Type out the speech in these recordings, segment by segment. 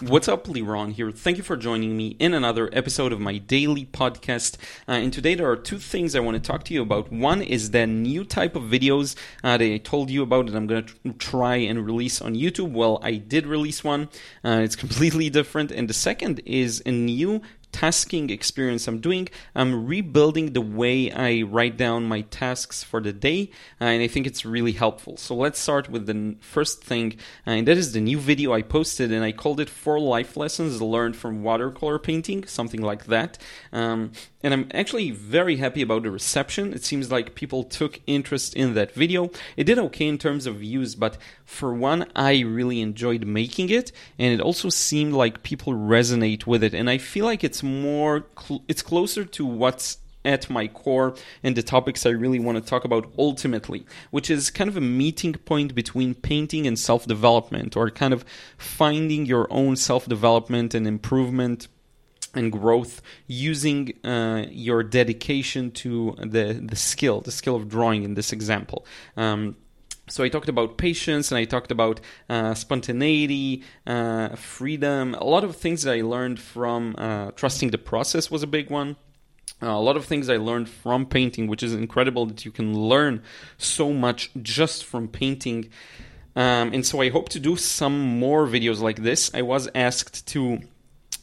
What's up, Liron here. Thank you for joining me in another episode of my daily podcast. Uh, and today there are two things I want to talk to you about. One is the new type of videos uh, that I told you about that I'm going to try and release on YouTube. Well, I did release one. Uh, it's completely different. And the second is a new tasking experience I'm doing. I'm rebuilding the way I write down my tasks for the day, uh, and I think it's really helpful. So let's start with the first thing, uh, and that is the new video I posted, and I called it Four Life Lessons Learned from Watercolor Painting, something like that. Um, and I'm actually very happy about the reception. It seems like people took interest in that video. It did okay in terms of views, but for one, I really enjoyed making it, and it also seemed like people resonate with it. And I feel like it's more, cl- it's closer to what's at my core and the topics I really want to talk about ultimately, which is kind of a meeting point between painting and self development, or kind of finding your own self development and improvement and growth using uh, your dedication to the, the skill, the skill of drawing in this example. Um, so I talked about patience and I talked about uh, spontaneity, uh, freedom, a lot of things that I learned from uh, trusting the process was a big one. Uh, a lot of things I learned from painting, which is incredible that you can learn so much just from painting. Um, and so I hope to do some more videos like this. I was asked to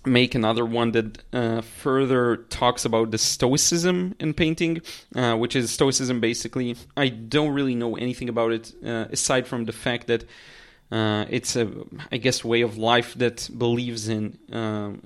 make another one that uh, further talks about the stoicism in painting, uh, which is stoicism basically. I don't really know anything about it uh, aside from the fact that uh, it's a, I guess, way of life that believes in um,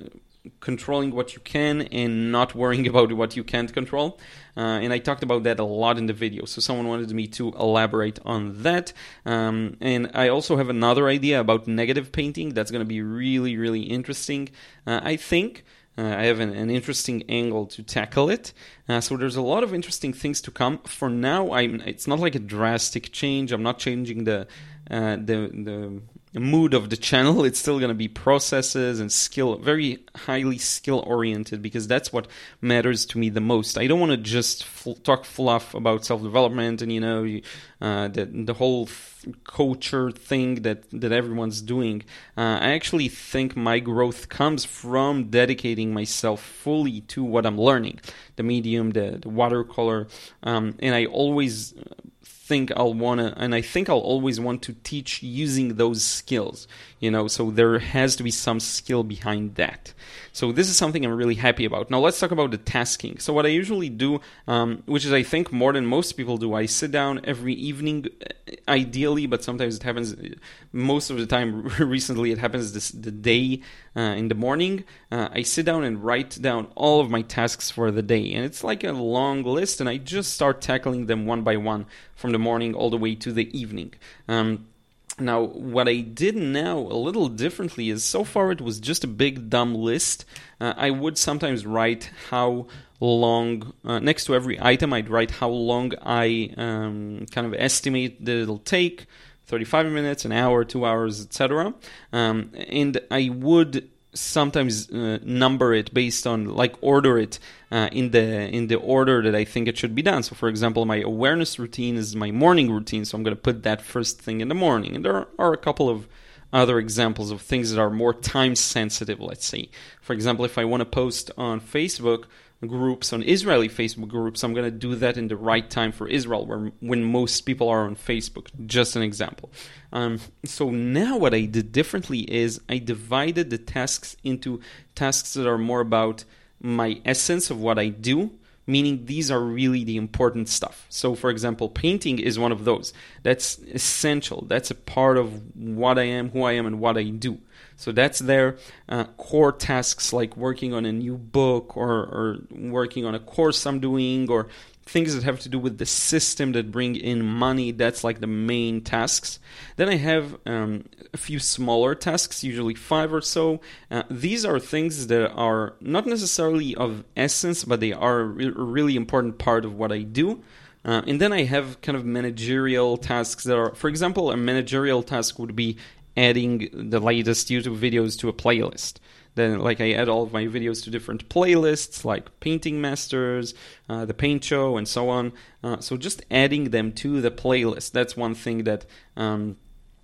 controlling what you can and not worrying about what you can't control. Uh, and I talked about that a lot in the video. So someone wanted me to elaborate on that. Um, and I also have another idea about negative painting that's going to be really, really interesting. Uh, I think. Uh, I have an, an, interesting angle to tackle it. Uh, so there's a lot of interesting things to come. For now, I'm. It's not like a drastic change. I'm not changing the uh, the the mood of the channel. It's still going to be processes and skill, very highly skill oriented, because that's what matters to me the most. I don't want to just fl- talk fluff about self development and you know uh, the the whole culture thing that that everyone's doing. Uh, I actually think my growth comes from dedicating myself fully to what I'm learning, the medium, the, the watercolor, um, and I always think I'll want to, and I think I'll always want to teach using those skills, you know, so there has to be some skill behind that. So this is something I'm really happy about. Now let's talk about the tasking. So what I usually do, um, which is I think more than most people do, I sit down every evening, uh, but sometimes it happens. Most of the time, recently, it happens this, the day uh, in the morning. Uh, I sit down and write down all of my tasks for the day, and it's like a long list, and I just start tackling them one by one from the morning all the way to the evening. Um, now, what I did now a little differently is so far it was just a big dumb list. Uh, I would sometimes write how long, uh, next to every item, I'd write how long I um, kind of estimate that it'll take 35 minutes, an hour, two hours, etc. Um, and I would sometimes uh, number it based on like order it uh, in the in the order that I think it should be done. So, for example, my awareness routine is my morning routine, so I'm going to put that first thing in the morning. And there are a couple of other examples of things that are more time sensitive. Let's say, for example, if I want to post on Facebook groups on Israeli Facebook groups, I'm going to do that in the right time for Israel, where when most people are on Facebook. Just an example. Um, so now what I did differently is I divided the tasks into tasks that are more about my essence of what I do meaning these are really the important stuff. So, for example, painting is one of those. That's essential. That's a part of what I am, who I am, and what I do. So that's their uh, core tasks like working on a new book or, or working on a course I'm doing or things that have to do with the system that bring in money. That's like the main tasks. Then I have um, a few smaller tasks, usually five or so. Uh, these are things that are not necessarily of essence, but they are a re- really important part of what I do. Uh, and then I have kind of managerial tasks that are, for example, a managerial task would be adding the latest YouTube videos to a playlist. Then, like, I add all of my videos to different playlists, like Painting Masters, uh, The Paint Show, and so on. Uh, so, just adding them to the playlist. That's one thing that um,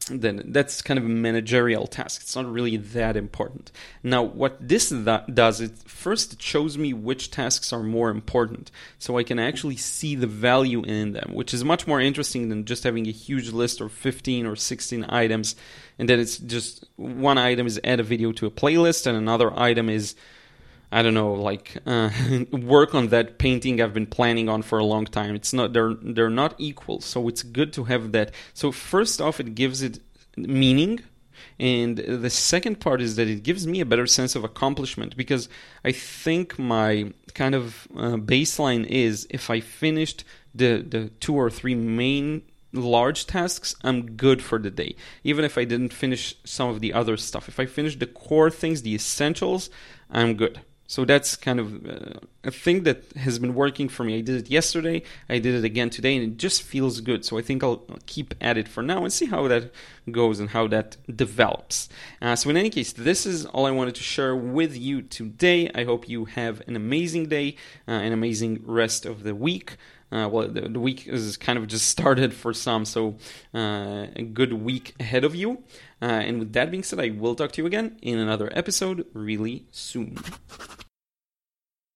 then that's kind of a managerial task. It's not really that important. Now, what this does, it first it shows me which tasks are more important, so I can actually see the value in them, which is much more interesting than just having a huge list of 15 or 16 items, and then it's just one item is add a video to a playlist, and another item is I don't know, like uh, work on that painting I've been planning on for a long time. It's not they're they're not equal, so it's good to have that. So first off, it gives it meaning, and the second part is that it gives me a better sense of accomplishment because I think my kind of uh, baseline is if I finished the the two or three main large tasks, I'm good for the day. Even if I didn't finish some of the other stuff, if I finish the core things, the essentials, I'm good. So that's kind of uh, a thing that has been working for me. I did it yesterday, I did it again today, and it just feels good. So I think I'll, keep at it for now and see how that goes and how that develops. Uh, so, in any case, this is all I wanted to share with you today. I hope you have an amazing day, uh, an amazing rest of the week. Uh, well, the, the, week is kind of just started for some, so uh, a good week ahead of you. Uh, and with that being said, I will talk to you again in another episode really soon.